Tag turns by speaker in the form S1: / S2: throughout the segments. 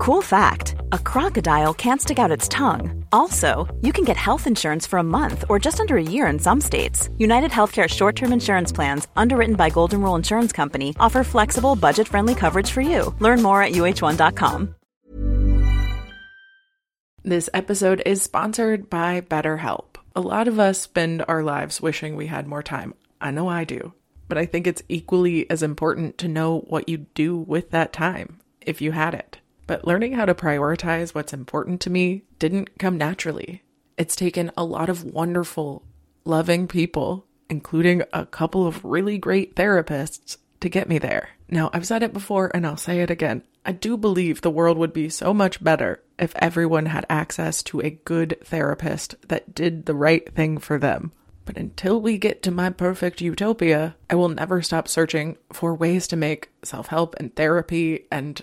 S1: Cool fact a crocodile can't stick out its tongue. Also, you can get health insurance for a month or just under a year in some states. United Healthcare short term insurance plans, underwritten by Golden Rule Insurance Company, offer flexible, budget friendly coverage for you. Learn more at uhone.com.
S2: This episode is sponsored by BetterHelp. A lot of us spend our lives wishing we had more time. I know I do. But I think it's equally as important to know what you'd do with that time, if you had it. But learning how to prioritize what's important to me didn't come naturally. It's taken a lot of wonderful, loving people, including a couple of really great therapists, to get me there. Now, I've said it before and I'll say it again. I do believe the world would be so much better if everyone had access to a good therapist that did the right thing for them. But until we get to my perfect utopia, I will never stop searching for ways to make self help and therapy and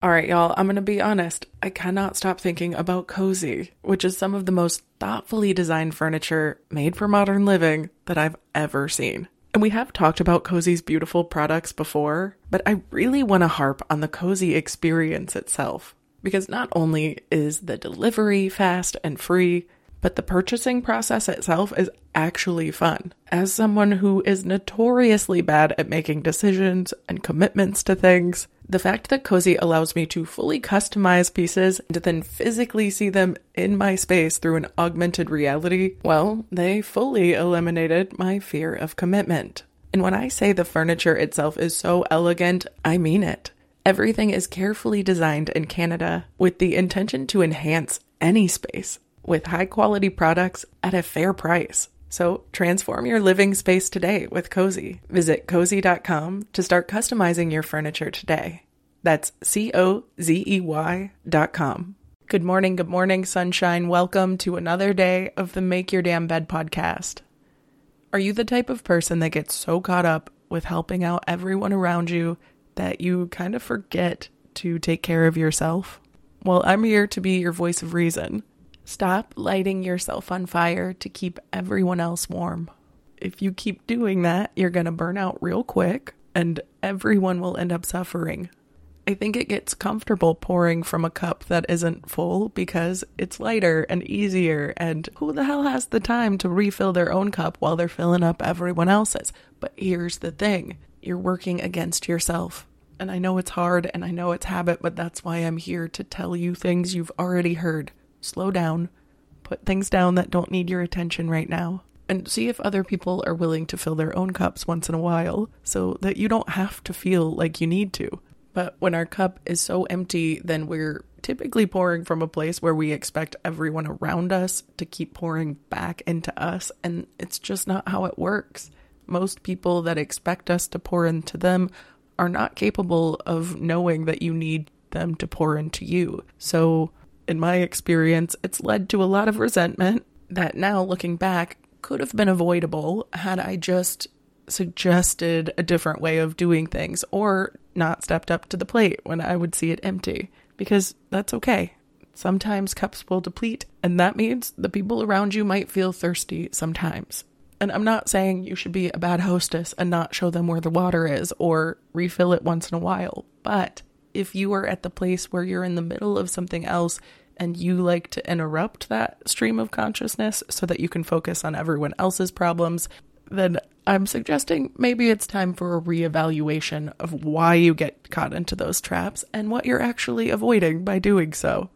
S2: All right, y'all, I'm going to be honest. I cannot stop thinking about Cozey, which is some of the most thoughtfully designed furniture made for modern living that I've ever seen. And we have talked about Cozey's beautiful products before, but I really want to harp on the Cozey experience itself. Because not only is the delivery fast and free, but the purchasing process itself is actually fun. As someone who is notoriously bad at making decisions and commitments to things, the fact that Cozey allows me to fully customize pieces and then physically see them in my space through an augmented reality, well, they fully eliminated my fear of commitment. And when I say the furniture itself is so elegant, I mean it. Everything is carefully designed in Canada with the intention to enhance any space with high quality products at a fair price. So transform your living space today with Cozey. Visit cozey.com to start customizing your furniture today. That's C O Z E Y dot com. Good morning, good morning, sunshine. Welcome to another day of the Make Your Damn Bed podcast. Are you the type of person that gets so caught up with helping out everyone around you that you kind of forget to take care of yourself? Well, I'm here to be your voice of reason. Stop lighting yourself on fire to keep everyone else warm. If you keep doing that, you're going to burn out real quick and everyone will end up suffering. I think it gets comfortable pouring from a cup that isn't full because it's lighter and easier. And who the hell has the time to refill their own cup while they're filling up everyone else's? But here's the thing you're working against yourself. And I know it's hard and I know it's habit, but that's why I'm here to tell you things you've already heard slow down, put things down that don't need your attention right now, and see if other people are willing to fill their own cups once in a while so that you don't have to feel like you need to. But when our cup is so empty, then we're typically pouring from a place where we expect everyone around us to keep pouring back into us, and it's just not how it works. Most people that expect us to pour into them are not capable of knowing that you need them to pour into you. So in my experience, it's led to a lot of resentment that now looking back could have been avoidable had I just suggested a different way of doing things or not stepped up to the plate when I would see it empty. Because that's okay. Sometimes cups will deplete, and that means the people around you might feel thirsty sometimes. And I'm not saying you should be a bad hostess and not show them where the water is or refill it once in a while, but if you are at the place where you're in the middle of something else and you like to interrupt that stream of consciousness so that you can focus on everyone else's problems, then I'm suggesting maybe it's time for a reevaluation of why you get caught into those traps and what you're actually avoiding by doing so.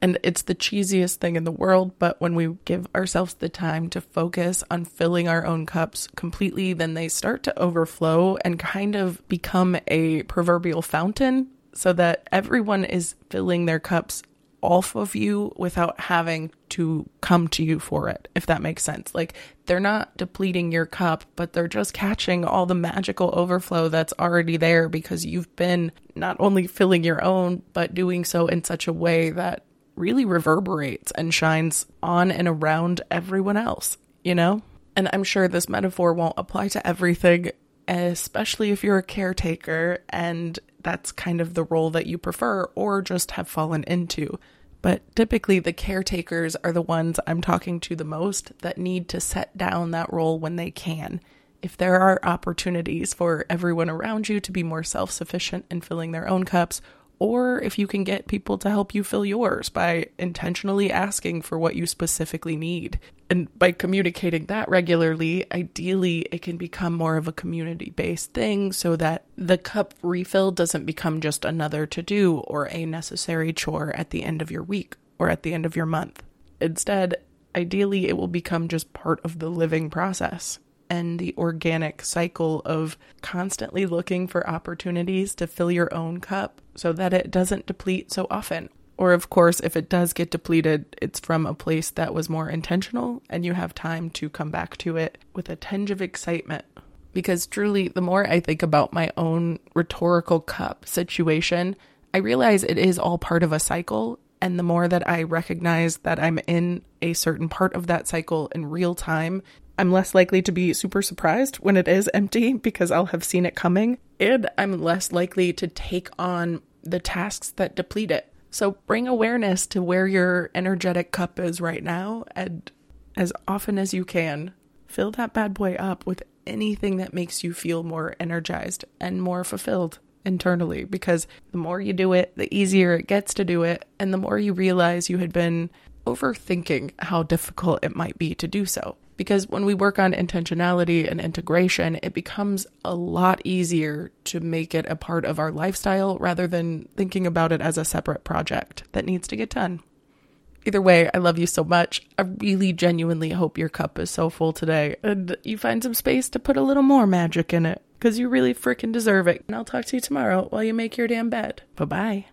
S2: And it's the cheesiest thing in the world, but when we give ourselves the time to focus on filling our own cups completely, then they start to overflow and kind of become a proverbial fountain so that everyone is filling their cups off of you without having to come to you for it, if that makes sense. Like they're not depleting your cup, but they're just catching all the magical overflow that's already there because you've been not only filling your own, but doing so in such a way that really reverberates and shines on and around everyone else, you know? And I'm sure this metaphor won't apply to everything, especially if you're a caretaker and that's kind of the role that you prefer or just have fallen into. But typically, the caretakers are the ones I'm talking to the most that need to set down that role when they can. If there are opportunities for everyone around you to be more self sufficient in filling their own cups, or if you can get people to help you fill yours by intentionally asking for what you specifically need. And by communicating that regularly, ideally, it can become more of a community based thing so that the cup refill doesn't become just another to do or a necessary chore at the end of your week or at the end of your month. Instead, ideally, it will become just part of the living process and the organic cycle of constantly looking for opportunities to fill your own cup so that it doesn't deplete so often. Or, of course, if it does get depleted, it's from a place that was more intentional and you have time to come back to it with a tinge of excitement. Because truly, the more I think about my own rhetorical cup situation, I realize it is all part of a cycle. And the more that I recognize that I'm in a certain part of that cycle in real time, I'm less likely to be super surprised when it is empty because I'll have seen it coming. And I'm less likely to take on the tasks that deplete it. So bring awareness to where your energetic cup is right now and as often as you can, fill that bad boy up with anything that makes you feel more energized and more fulfilled internally because the more you do it, the easier it gets to do it, and the more you realize you had been overthinking how difficult it might be to do so. Because when we work on intentionality and integration, it becomes a lot easier to make it a part of our lifestyle rather than thinking about it as a separate project that needs to get done. Either way, I love you so much. I really genuinely hope your cup is so full today and you find some space to put a little more magic in it because you really freaking deserve it. And I'll talk to you tomorrow while you make your damn bed. Bye bye.